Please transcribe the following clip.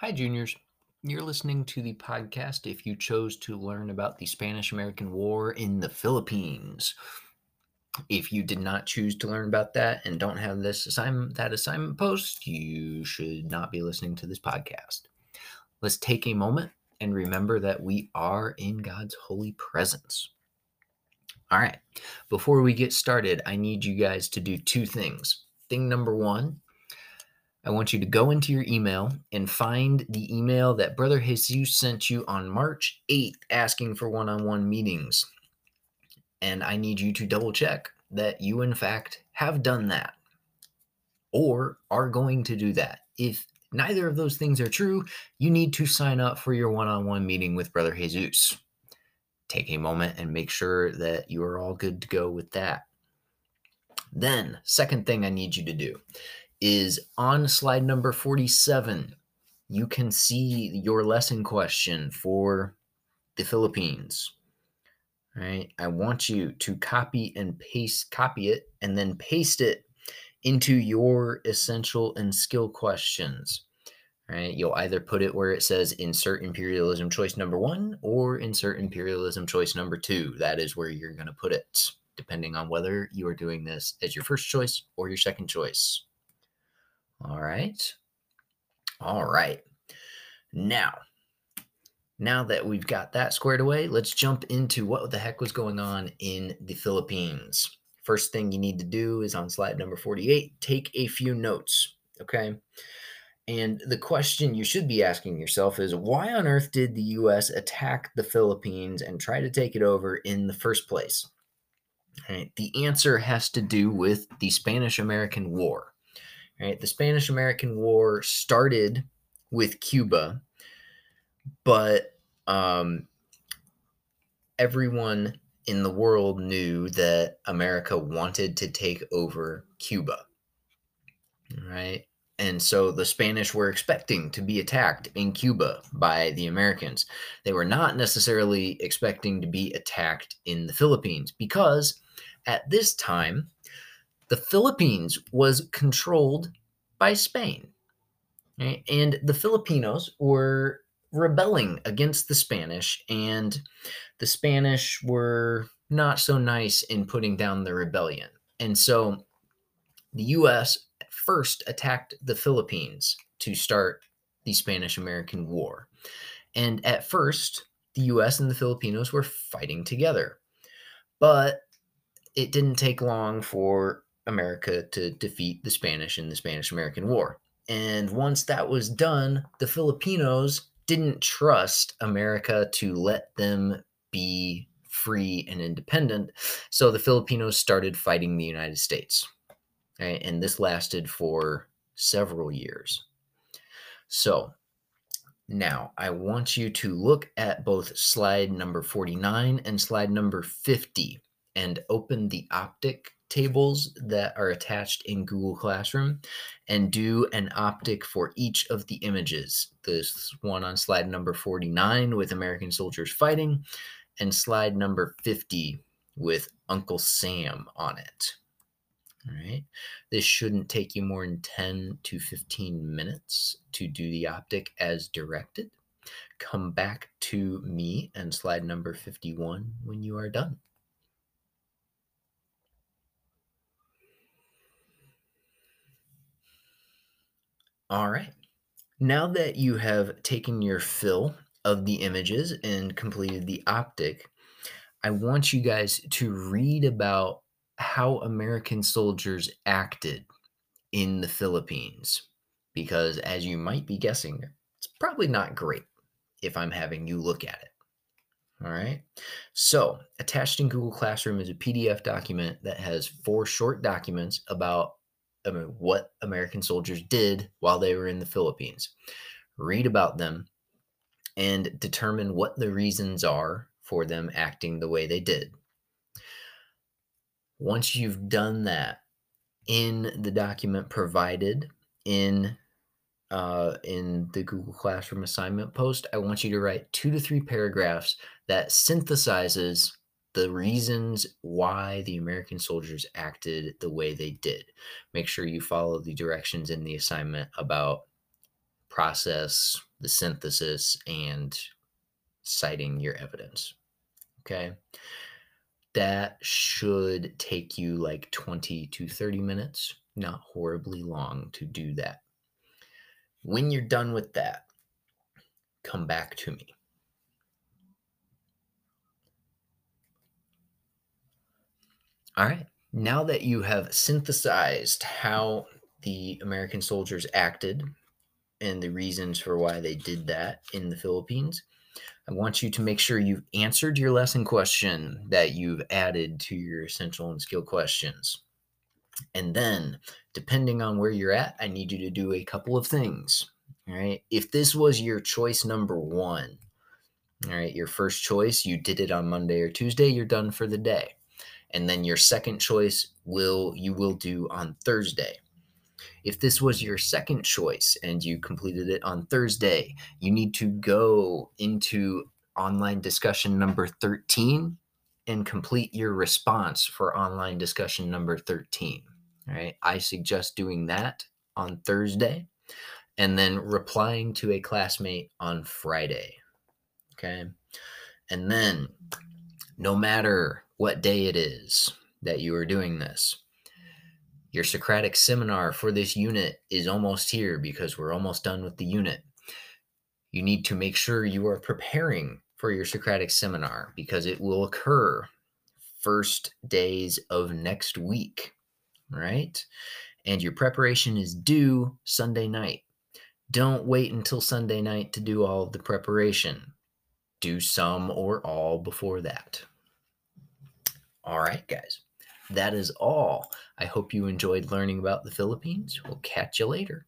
Hi, juniors. You're listening to the podcast if you chose to learn about the Spanish American War in the Philippines. If you did not choose to learn about that and don't have this assignment, that assignment post, you should not be listening to this podcast. Let's take a moment and remember that we are in God's holy presence. All right, before we get started, I need you guys to do two things. Thing number one I want you to go into your email and find the email that Brother Jesus sent you on March 8th asking for one on one meetings. And I need you to double check that you, in fact, have done that or are going to do that. If neither of those things are true, you need to sign up for your one on one meeting with Brother Jesus. Take a moment and make sure that you are all good to go with that. Then, second thing I need you to do is on slide number 47. You can see your lesson question for the Philippines. All right. I want you to copy and paste, copy it, and then paste it into your essential and skill questions. All right. You'll either put it where it says insert imperialism choice number one or insert imperialism choice number two. That is where you're going to put it, depending on whether you are doing this as your first choice or your second choice. All right. All right. Now, now that we've got that squared away, let's jump into what the heck was going on in the Philippines. First thing you need to do is on slide number 48, take a few notes. Okay. And the question you should be asking yourself is why on earth did the US attack the Philippines and try to take it over in the first place? Right. The answer has to do with the Spanish American War. Right? The Spanish American War started with Cuba, but um, everyone in the world knew that America wanted to take over Cuba. Right? And so the Spanish were expecting to be attacked in Cuba by the Americans. They were not necessarily expecting to be attacked in the Philippines because at this time, the Philippines was controlled by Spain. Right? And the Filipinos were rebelling against the Spanish, and the Spanish were not so nice in putting down the rebellion. And so the US first attacked the Philippines to start the Spanish American War. And at first, the US and the Filipinos were fighting together. But it didn't take long for America to defeat the Spanish in the Spanish American War. And once that was done, the Filipinos didn't trust America to let them be free and independent. So the Filipinos started fighting the United States. And this lasted for several years. So now I want you to look at both slide number 49 and slide number 50 and open the optic tables that are attached in Google Classroom and do an optic for each of the images. This one on slide number 49 with American soldiers fighting, and slide number 50 with Uncle Sam on it. All right. This shouldn't take you more than 10 to 15 minutes to do the optic as directed. Come back to me and slide number 51 when you are done. All right. Now that you have taken your fill of the images and completed the optic, I want you guys to read about how American soldiers acted in the Philippines. Because as you might be guessing, it's probably not great if I'm having you look at it. All right. So, attached in Google Classroom is a PDF document that has four short documents about what American soldiers did while they were in the Philippines. Read about them and determine what the reasons are for them acting the way they did. Once you've done that in the document provided in uh, in the Google Classroom assignment post, I want you to write two to three paragraphs that synthesizes the reasons why the American soldiers acted the way they did. Make sure you follow the directions in the assignment about process, the synthesis, and citing your evidence. Okay. That should take you like 20 to 30 minutes, not horribly long to do that. When you're done with that, come back to me. All right. Now that you have synthesized how the American soldiers acted and the reasons for why they did that in the Philippines, I want you to make sure you've answered your lesson question that you've added to your essential and skill questions. And then, depending on where you're at, I need you to do a couple of things. All right. If this was your choice number one, all right, your first choice, you did it on Monday or Tuesday, you're done for the day. And then your second choice will you will do on Thursday. If this was your second choice and you completed it on Thursday, you need to go into online discussion number 13 and complete your response for online discussion number 13. All right. I suggest doing that on Thursday and then replying to a classmate on Friday. Okay. And then, no matter what day it is that you are doing this, your Socratic seminar for this unit is almost here because we're almost done with the unit. You need to make sure you are preparing for your Socratic seminar because it will occur first days of next week, right? And your preparation is due Sunday night. Don't wait until Sunday night to do all the preparation. Do some or all before that. All right, guys that is all. I hope you enjoyed learning about the Philippines. We'll catch you later.